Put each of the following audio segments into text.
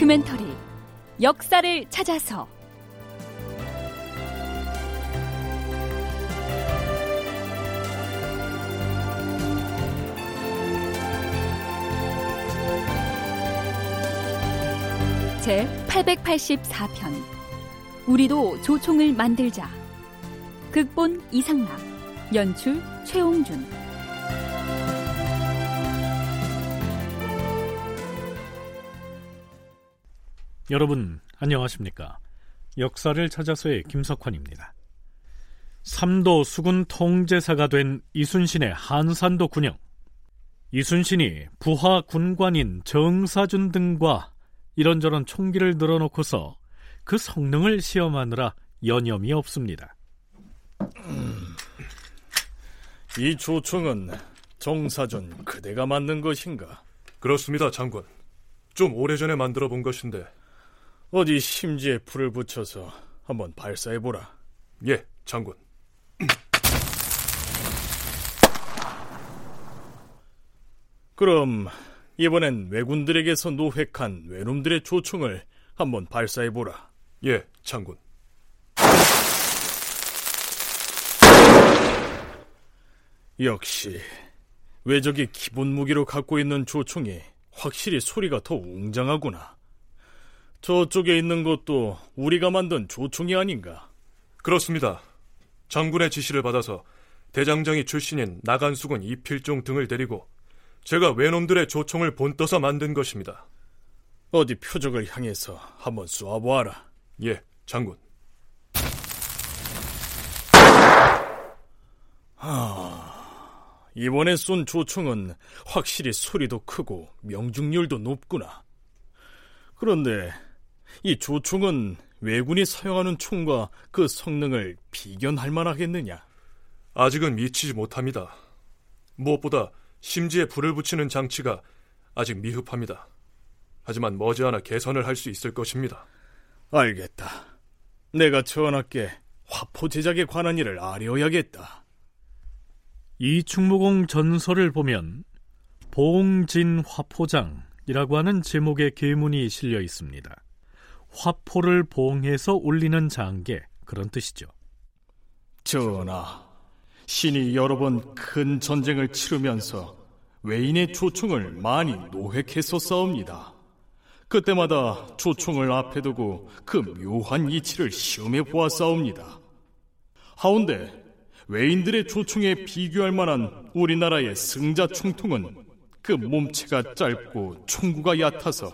다큐멘터리 역사를 찾아서. 제 884편 우리도 조총을 만들자. 극본 이상락 연출 최홍준 여러분 안녕하십니까? 역사를 찾아서의 김석환입니다. 삼도 수군 통제사가 된 이순신의 한산도 군영. 이순신이 부하 군관인 정사준 등과 이런저런 총기를 늘어놓고서 그 성능을 시험하느라 여념이 없습니다. 이 조총은 정사준 그대가 만든 것인가? 그렇습니다, 장군. 좀 오래전에 만들어 본 것인데 어디 심지에 불을 붙여서 한번 발사해보라. 예, 장군. 그럼 이번엔 왜군들에게서 노획한 외놈들의 조총을 한번 발사해보라. 예, 장군. 역시 외적이 기본 무기로 갖고 있는 조총이 확실히 소리가 더 웅장하구나. 저쪽에 있는 것도 우리가 만든 조총이 아닌가? 그렇습니다. 장군의 지시를 받아서 대장장이 출신인 나간수군 이필종 등을 데리고 제가 외놈들의 조총을 본떠서 만든 것입니다. 어디 표적을 향해서 한번 쏘아보아라. 예, 장군. 하... 이번에 쏜 조총은 확실히 소리도 크고 명중률도 높구나. 그런데 이 조총은 왜군이 사용하는 총과 그 성능을 비견할 만하겠느냐? 아직은 미치지 못합니다. 무엇보다 심지에 불을 붙이는 장치가 아직 미흡합니다. 하지만 머지않아 개선을 할 수 있을 것입니다. 알겠다. 내가 전하께 화포 제작에 관한 일을 아뢰어야겠다. 이 충무공 전설을 보면 봉진 화포장이라고 하는 제목의 계문이 실려 있습니다. 화포를 봉해서 올리는 장계 그런 뜻이죠. 전하, 신이 여러 번 큰 전쟁을 치르면서 외인의 조총을 많이 노획해서 싸웁니다. 그때마다 조총을 앞에 두고 그 묘한 이치를 시험해 보아싸웁니다. 하운데 외인들의 조총에 비교할 만한 우리나라의 승자 총통은 그 몸체가 짧고 총구가 얕아서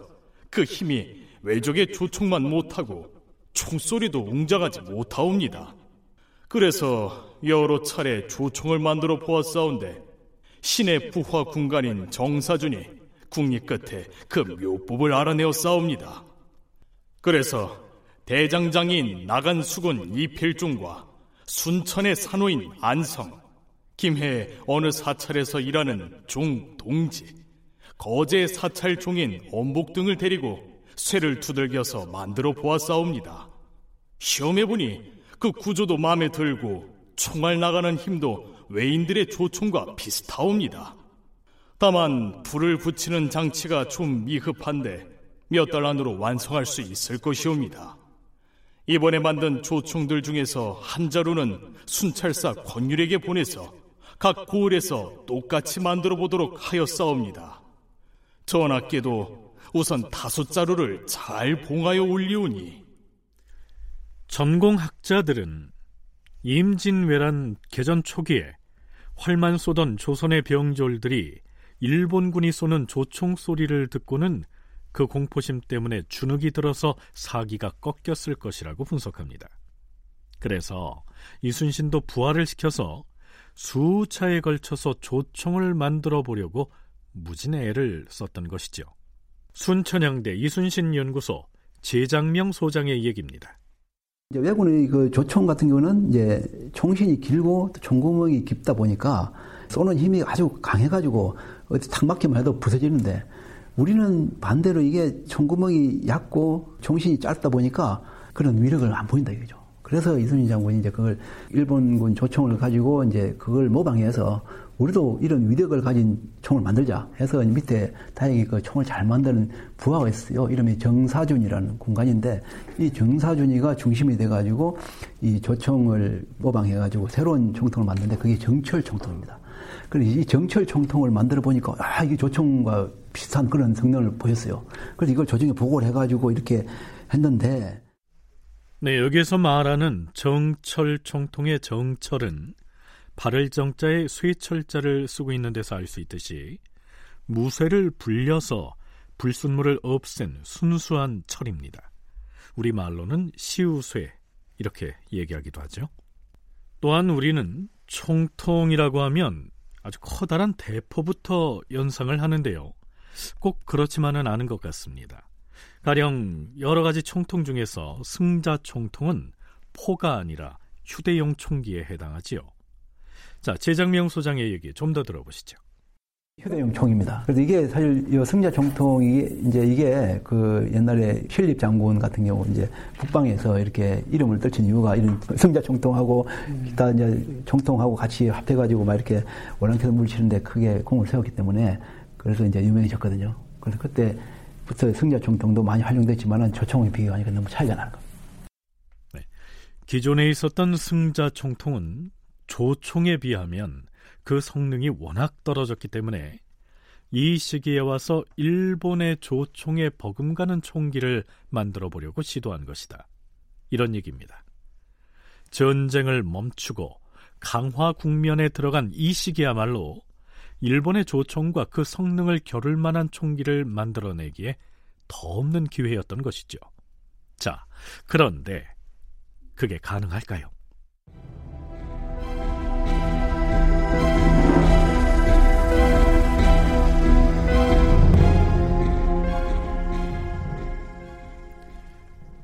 그 힘이 외적의 조총만 못하고 총소리도 웅장하지 못하옵니다. 그래서 여러 차례 조총을 만들어 보았사온데 신의 부화 군관인 정사준이 국리 끝에 그 묘법을 알아내어 싸웁니다. 그래서 대장장인 나간 수군 이필중과 순천의 산호인 안성, 김해 어느 사찰에서 일하는 종 동지, 거제 사찰 종인 엄복 등을 데리고 쇠를 두들겨서 만들어 보았사옵니다. 시험해보니 그 구조도 마음에 들고 총알 나가는 힘도 외인들의 조총과 비슷하옵니다. 다만 불을 붙이는 장치가 좀 미흡한데 몇 달 안으로 완성할 수 있을 것이옵니다. 이번에 만든 조총들 중에서 한 자루는 순찰사 권율에게 보내서 각 고을에서 똑같이 만들어 보도록 하였사옵니다. 전하께도 우선 다섯 자루를 잘 봉하여 올리오니 전공학자들은 임진왜란 개전 초기에 활만 쏘던 조선의 병졸들이 일본군이 쏘는 조총 소리를 듣고는 그 공포심 때문에 주눅이 들어서 사기가 꺾였을 것이라고 분석합니다. 그래서 이순신도 부활을 시켜서 수차에 걸쳐서 조총을 만들어 보려고 무진 애를 썼던 것이죠. 순천향대 이순신 연구소 재장명 소장의 얘기입니다. 이제 왜군의 그 조총 같은 경우는 이제 총신이 길고 총구멍이 깊다 보니까 쏘는 힘이 아주 강해가지고 어디 탁 막히면 해도 부서지는데 우리는 반대로 이게 총구멍이 얕고 총신이 짧다 보니까 그런 위력을 안 보인다 이거죠. 그래서 이순신 장군이 이제 그걸 일본군 조총을 가지고 이제 그걸 모방해서 우리도 이런 위력을 가진 총을 만들자 해서 밑에 다행히 그 총을 잘 만드는 부하가 있어요. 이름이 정사준이라는 군관인데 이 정사준이가 중심이 돼가지고 이 조총을 모방해가지고 새로운 총통을 만드는데 그게 정철 총통입니다. 그래서 이 정철 총통을 만들어 보니까 아 이게 조총과 비슷한 그런 성능을 보였어요. 그래서 이걸 조정에 보고를 해가지고 이렇게 했는데 네 여기에서 말하는 정철 총통의 정철은 발을 정자에 쇠철자를 쓰고 있는 데서 알 수 있듯이 무쇠를 불려서 불순물을 없앤 순수한 철입니다. 우리 말로는 시우쇠 이렇게 얘기하기도 하죠. 또한 우리는 총통이라고 하면 아주 커다란 대포부터 연상을 하는데요. 꼭 그렇지만은 않은 것 같습니다. 가령 여러 가지 총통 중에서 승자 총통은 포가 아니라 휴대용 총기에 해당하지요. 자, 재장명 소장의 얘기 좀 더 들어보시죠. 휴대용 총입니다. 그래서 이게 사실 이 승자 총통이 이제 이게 그 옛날에 필립 장군 같은 경우 이제 북방에서 이렇게 이름을 떨친 이유가 이런 승자 총통하고 기타 이제 총통하고 같이 합해가지고 막 이렇게 월남캐서 물치는데 크게 공을 세웠기 때문에 그래서 이제 유명해졌거든요. 그래서 그때 부터 승자 총통도 많이 활용됐지만은 조총의 비교하니까 너무 차이가 나는 겁니다. 네. 기존에 있었던 승자 총통은 조총에 비하면 그 성능이 워낙 떨어졌기 때문에 이 시기에 와서 일본의 조총에 버금가는 총기를 만들어 보려고 시도한 것이다. 이런 얘기입니다. 전쟁을 멈추고 강화 국면에 들어간 이 시기야말로 일본의 조총과 그 성능을 겨룰 만한 총기를 만들어내기에 더 없는 기회였던 것이죠. 자, 그런데 그게 가능할까요?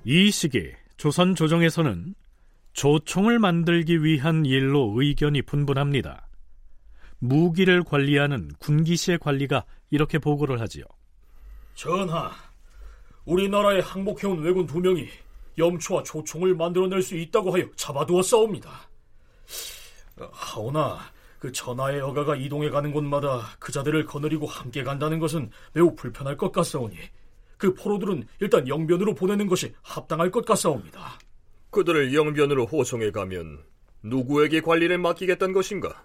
이 시기 조선 조정에서는 조총을 만들기 위한 일로 의견이 분분합니다. 무기를 관리하는 군기시의 관리가 이렇게 보고를 하지요. 전하, 우리나라에 항복해온 왜군 두 명이 염초와 조총을 만들어낼 수 있다고 하여 잡아두었사옵니다. 하오나 그 전하의 여가가 이동해 가는 곳마다 그 자들을 거느리고 함께 간다는 것은 매우 불편할 것 같사오니 그 포로들은 일단 영변으로 보내는 것이 합당할 것 같사옵니다. 그들을 영변으로 호송해 가면 누구에게 관리를 맡기겠다는 것인가?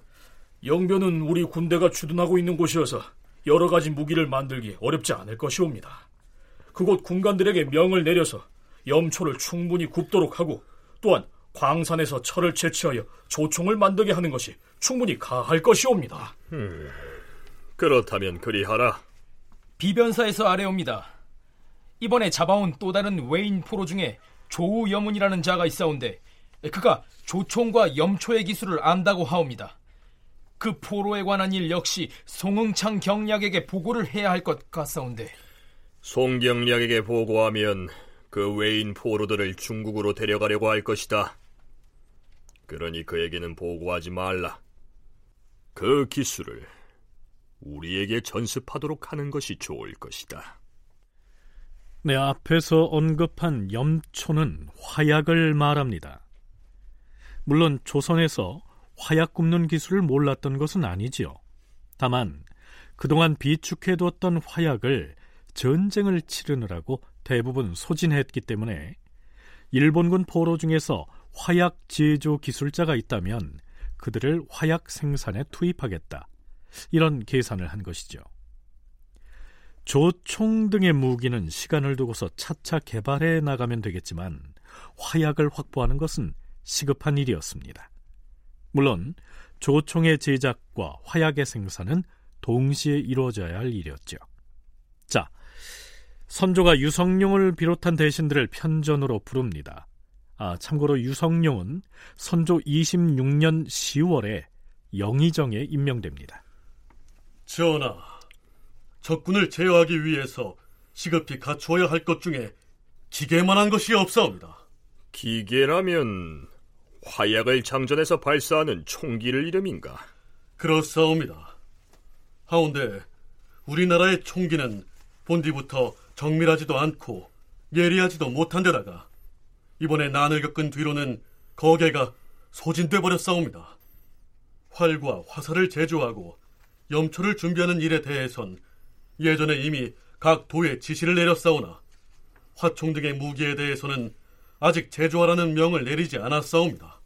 영변은 우리 군대가 주둔하고 있는 곳이어서 여러 가지 무기를 만들기 어렵지 않을 것이옵니다. 그곳 군관들에게 명을 내려서 염초를 충분히 굽도록 하고 또한 광산에서 철을 채취하여 조총을 만들게 하는 것이 충분히 가할 것이옵니다. 음, 그렇다면 그리하라. 비변사에서 아래옵니다. 이번에 잡아온 또 다른 외인 포로 중에 조우 여문이라는 자가 있사온데 그가 조총과 염초의 기술을 안다고 하옵니다. 그 포로에 관한 일 역시 송응창 경략에게 보고를 해야 할 것 같사온데 송경략에게 보고하면 그 외인 포로들을 중국으로 데려가려고 할 것이다. 그러니 그에게는 보고하지 말라. 그 기술을 우리에게 전습하도록 하는 것이 좋을 것이다. 네, 앞에서 언급한 염초는 화약을 말합니다. 물론 조선에서 화약 굽는 기술을 몰랐던 것은 아니지요. 다만 그동안 비축해두었던 화약을 전쟁을 치르느라고 대부분 소진했기 때문에 일본군 포로 중에서 화약 제조 기술자가 있다면 그들을 화약 생산에 투입하겠다. 이런 계산을 한 것이죠. 조총 등의 무기는 시간을 두고서 차차 개발해 나가면 되겠지만 화약을 확보하는 것은 시급한 일이었습니다. 물론 조총의 제작과 화약의 생산은 동시에 이루어져야 할 일이었죠. 자, 선조가 유성룡을 비롯한 대신들을 편전으로 부릅니다. 아, 참고로 유성룡은 선조 26년 10월에 영의정에 임명됩니다. 전하, 적군을 제어하기 위해서 시급히 갖추어야 할 것 중에 기계만한 것이 없사옵니다. 기계라면 화약을 장전해서 발사하는 총기를 이름인가? 그렇사옵니다. 하운데 우리나라의 총기는 본디부터 정밀하지도 않고 예리하지도 못한 데다가 이번에 난을 겪은 뒤로는 거개가 소진돼 버렸사옵니다. 활과 화살을 제조하고 염초를 준비하는 일에 대해선 예전에 이미 각 도에 지시를 내렸사오나 화총 등의 무기에 대해서는 아직 제조하라는 명을 내리지 않았사옵니다.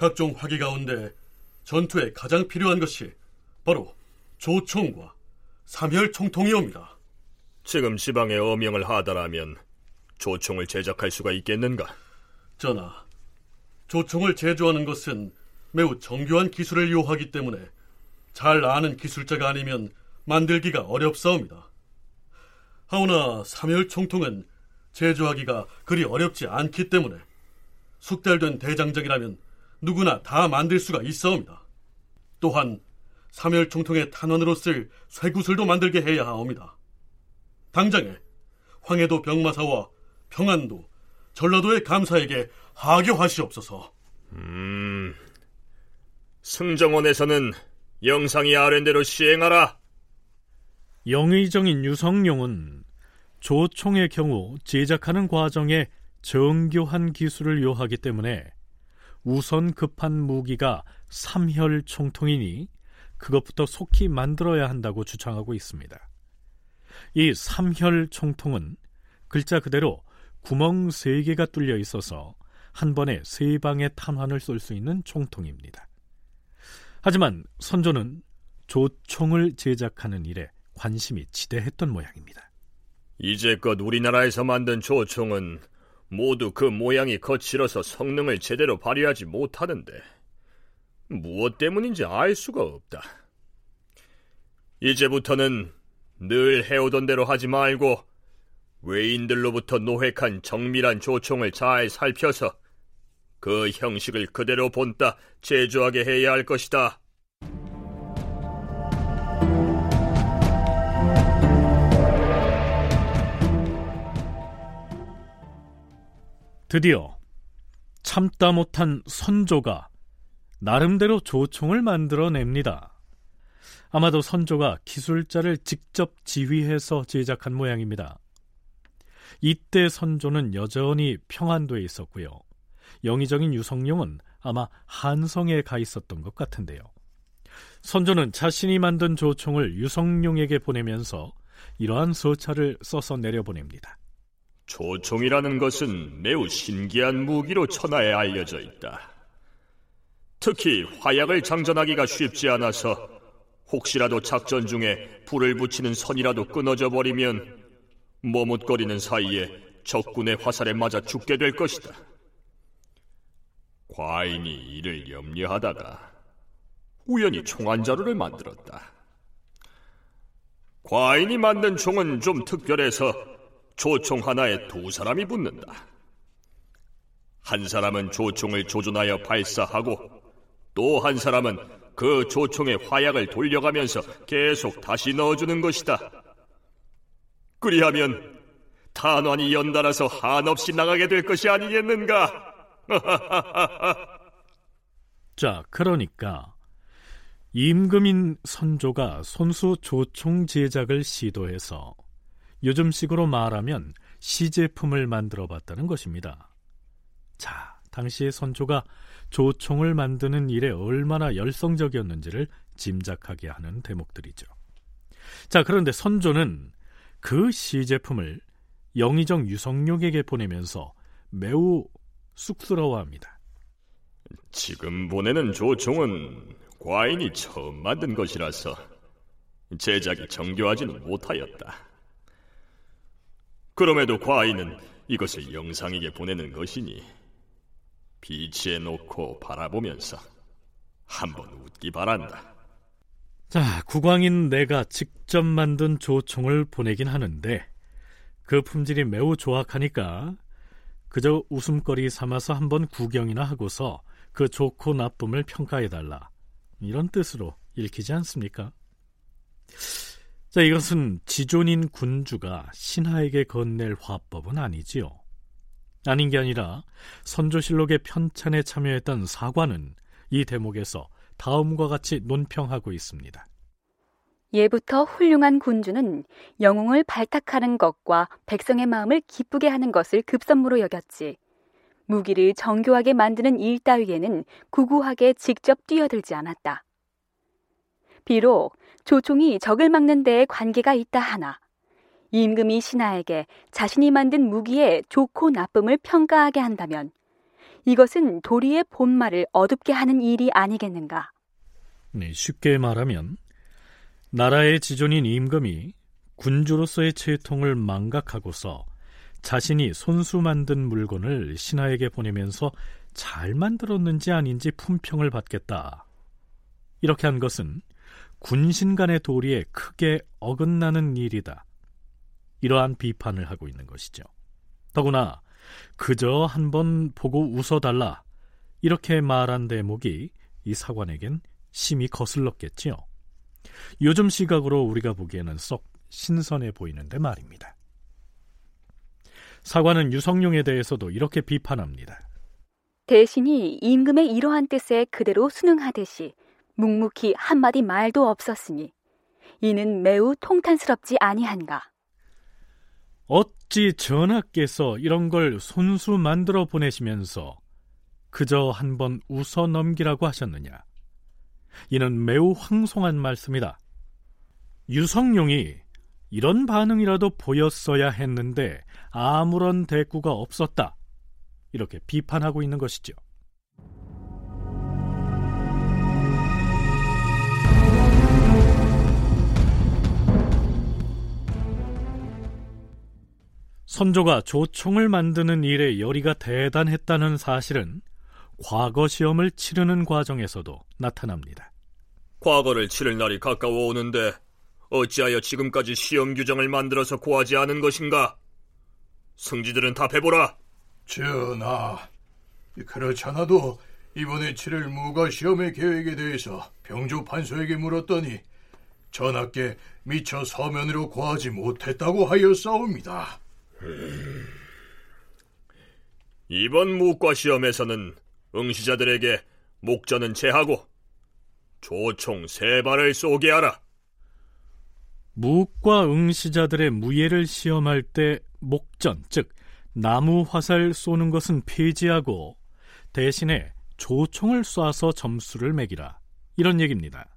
각종 화기 가운데 전투에 가장 필요한 것이 바로 조총과 삼혈총통이옵니다. 지금 지방에 어명을 하다라면 조총을 제작할 수가 있겠는가? 전하, 조총을 제조하는 것은 매우 정교한 기술을 요하기 때문에 잘 아는 기술자가 아니면 만들기가 어렵사옵니다. 하오나 삼혈총통은 제조하기가 그리 어렵지 않기 때문에 숙달된 대장작이라면 누구나 다 만들 수가 있사옵니다. 또한 삼혈총통의 탄원으로 쓸 쇠구슬도 만들게 해야 하옵니다. 당장에 황해도 병마사와 평안도, 전라도의 감사에게 하교하시옵소서. 음, 승정원에서는 영상이 아랜대로 시행하라. 영의정인 유성룡은 조총의 경우 제작하는 과정에 정교한 기술을 요하기 때문에 우선 급한 무기가 삼혈 총통이니 그것부터 속히 만들어야 한다고 주장하고 있습니다. 이 삼혈 총통은 글자 그대로 구멍 세 개가 뚫려 있어서 한 번에 세 방의 탄환을 쏠 수 있는 총통입니다. 하지만 선조는 조총을 제작하는 일에 관심이 지대했던 모양입니다. 이제껏 우리나라에서 만든 조총은 모두 그 모양이 거칠어서 성능을 제대로 발휘하지 못하는데 무엇 때문인지 알 수가 없다. 이제부터는 늘 해오던 대로 하지 말고 외인들로부터 노획한 정밀한 조총을 잘 살펴서 그 형식을 그대로 본따 제조하게 해야 할 것이다. 드디어 참다 못한 선조가 나름대로 조총을 만들어냅니다. 아마도 선조가 기술자를 직접 지휘해서 제작한 모양입니다. 이때 선조는 여전히 평안도에 있었고요. 영의정인 유성룡은 아마 한성에 가 있었던 것 같은데요. 선조는 자신이 만든 조총을 유성룡에게 보내면서 이러한 서찰을 써서 내려보냅니다. 조총이라는 것은 매우 신기한 무기로 천하에 알려져 있다. 특히 화약을 장전하기가 쉽지 않아서 혹시라도 작전 중에 불을 붙이는 선이라도 끊어져 버리면 머뭇거리는 사이에 적군의 화살에 맞아 죽게 될 것이다. 과인이 이를 염려하다가 우연히 총 한 자루를 만들었다. 과인이 만든 총은 좀 특별해서 조총 하나에 두 사람이 붙는다. 한 사람은 조총을 조준하여 발사하고 또 한 사람은 그 조총의 화약을 돌려가면서 계속 다시 넣어주는 것이다. 그리하면 탄환이 연달아서 한없이 나가게 될 것이 아니겠는가? 자, 그러니까 임금인 선조가 손수 조총 제작을 시도해서 요즘식으로 말하면 시제품을 만들어 봤다는 것입니다. 자, 당시의 선조가 조총을 만드는 일에 얼마나 열성적이었는지를 짐작하게 하는 대목들이죠. 자, 그런데 선조는 그 시제품을 영의정 유성룡에게 보내면서 매우 쑥스러워합니다. 지금 보내는 조총은 과인이 처음 만든 것이라서 제작이 정교하지는 못하였다. 그럼에도 과인은 이것을 영상에게 보내는 것이니 비치에 놓고 바라보면서 한번 웃기 바란다. 자, 국왕인 내가 직접 만든 조총을 보내긴 하는데 그 품질이 매우 조악하니까 그저 웃음거리 삼아서 한번 구경이나 하고서 그 좋고 나쁨을 평가해달라. 이런 뜻으로 읽히지 않습니까? 자, 이것은 지존인 군주가 신하에게 건넬 화법은 아니지요. 아닌 게 아니라 선조실록의 편찬에 참여했던 사관은 이 대목에서 다음과 같이 논평하고 있습니다. 예부터 훌륭한 군주는 영웅을 발탁하는 것과 백성의 마음을 기쁘게 하는 것을 급선무로 여겼지. 무기를 정교하게 만드는 일 따위에는 구구하게 직접 뛰어들지 않았다. 비록 조총이 적을 막는 데에 관계가 있다 하나 임금이 신하에게 자신이 만든 무기의 좋고 나쁨을 평가하게 한다면 이것은 도리의 본말을 어둡게 하는 일이 아니겠는가? 네, 쉽게 말하면 나라의 지존인 임금이 군주로서의 채통을 망각하고서 자신이 손수 만든 물건을 신하에게 보내면서 잘 만들었는지 아닌지 품평을 받겠다. 이렇게 한 것은 군신 간의 도리에 크게 어긋나는 일이다. 이러한 비판을 하고 있는 것이죠. 더구나 그저 한번 보고 웃어달라 이렇게 말한 대목이 이 사관에겐 심히 거슬렀겠지요. 요즘 시각으로 우리가 보기에는 썩 신선해 보이는데 말입니다. 사관은 유성룡에 대해서도 이렇게 비판합니다. 대신이 임금의 이러한 뜻에 그대로 순응하듯이 묵묵히 한마디 말도 없었으니 이는 매우 통탄스럽지 아니한가. 어찌 전하께서 이런 걸 손수 만들어 보내시면서 그저 한번 웃어 넘기라고 하셨느냐? 이는 매우 황송한 말씀이다. 유성룡이 이런 반응이라도 보였어야 했는데 아무런 대꾸가 없었다. 이렇게 비판하고 있는 것이죠. 선조가 조총을 만드는 일에 열의가 대단했다는 사실은 과거 시험을 치르는 과정에서도 나타납니다. 과거를 치를 날이 가까워 오는데 어찌하여 지금까지 시험 규정을 만들어서 고하지 않은 것인가? 승지들은 답해보라. 전하, 그렇잖아도 이번에 치를 무가 시험의 계획에 대해서 병조 판소에게 물었더니 전하께 미처 서면으로 고하지 못했다고 하였사옵니다. 이번 무과 시험에서는 응시자들에게 목전은 제하고 조총 세 발을 쏘게 하라. 무과 응시자들의 무예를 시험할 때 목전, 즉 나무 화살 쏘는 것은 폐지하고 대신에 조총을 쏴서 점수를 매기라. 이런 얘기입니다.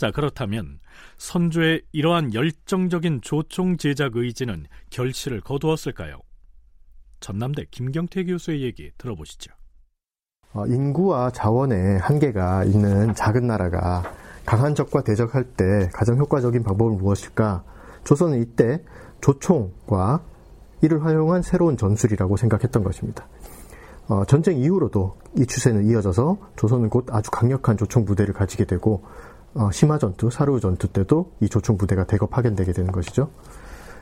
자, 그렇다면 선조의 이러한 열정적인 조총 제작 의지는 결실을 거두었을까요? 전남대 김경태 교수의 얘기 들어보시죠. 어, 인구와 자원의 한계가 있는 작은 나라가 강한 적과 대적할 때 가장 효과적인 방법은 무엇일까? 조선은 이때 조총과 이를 활용한 새로운 전술이라고 생각했던 것입니다. 어, 전쟁 이후로도 이 추세는 이어져서 조선은 곧 아주 강력한 조총 부대를 가지게 되고 어, 심화 전투, 사루 전투 때도 이 조총 부대가 대거 파견되게 되는 것이죠.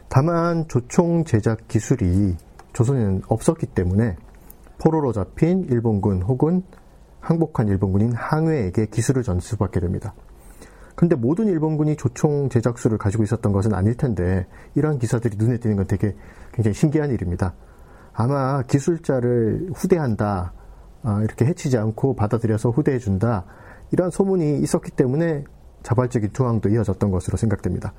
다만 조총 제작 기술이 조선에는 없었기 때문에 포로로 잡힌 일본군 혹은 항복한 일본군인 항해에게 기술을 전수받게 됩니다. 근데 모든 일본군이 조총 제작수를 가지고 있었던 것은 아닐 텐데 이러한 기사들이 눈에 띄는 건 되게 굉장히 신기한 일입니다. 아마 기술자를 후대한다, 아, 이렇게 해치지 않고 받아들여서 후대해준다 이러한 소문이 있었기 때문에 자발적인 투항도 이어졌던 것으로 생각됩니다.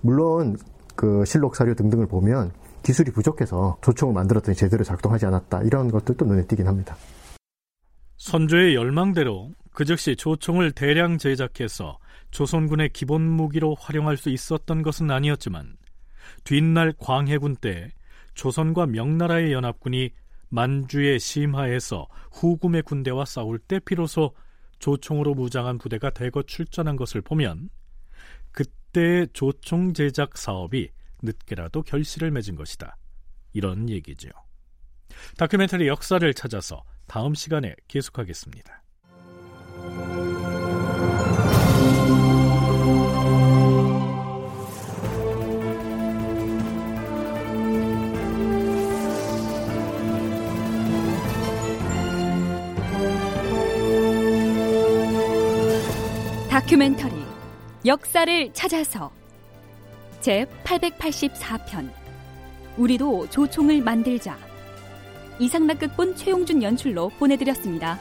물론 그 실록 사료 등등을 보면 기술이 부족해서 조총을 만들었더니 제대로 작동하지 않았다 이런 것들도 눈에 띄긴 합니다. 선조의 열망대로 그 즉시 조총을 대량 제작해서 조선군의 기본 무기로 활용할 수 있었던 것은 아니었지만 뒷날 광해군 때 조선과 명나라의 연합군이 만주의 심하에서 후금의 군대와 싸울 때 비로소 조총으로 무장한 부대가 대거 출전한 것을 보면 그때의 조총 제작 사업이 늦게라도 결실을 맺은 것이다. 이런 얘기죠. 다큐멘터리 역사를 찾아서 다음 시간에 계속하겠습니다. 다큐멘터리 역사를 찾아서 제 884편 우리도 조총을 만들자 이상락극본 최용준 연출로 보내드렸습니다.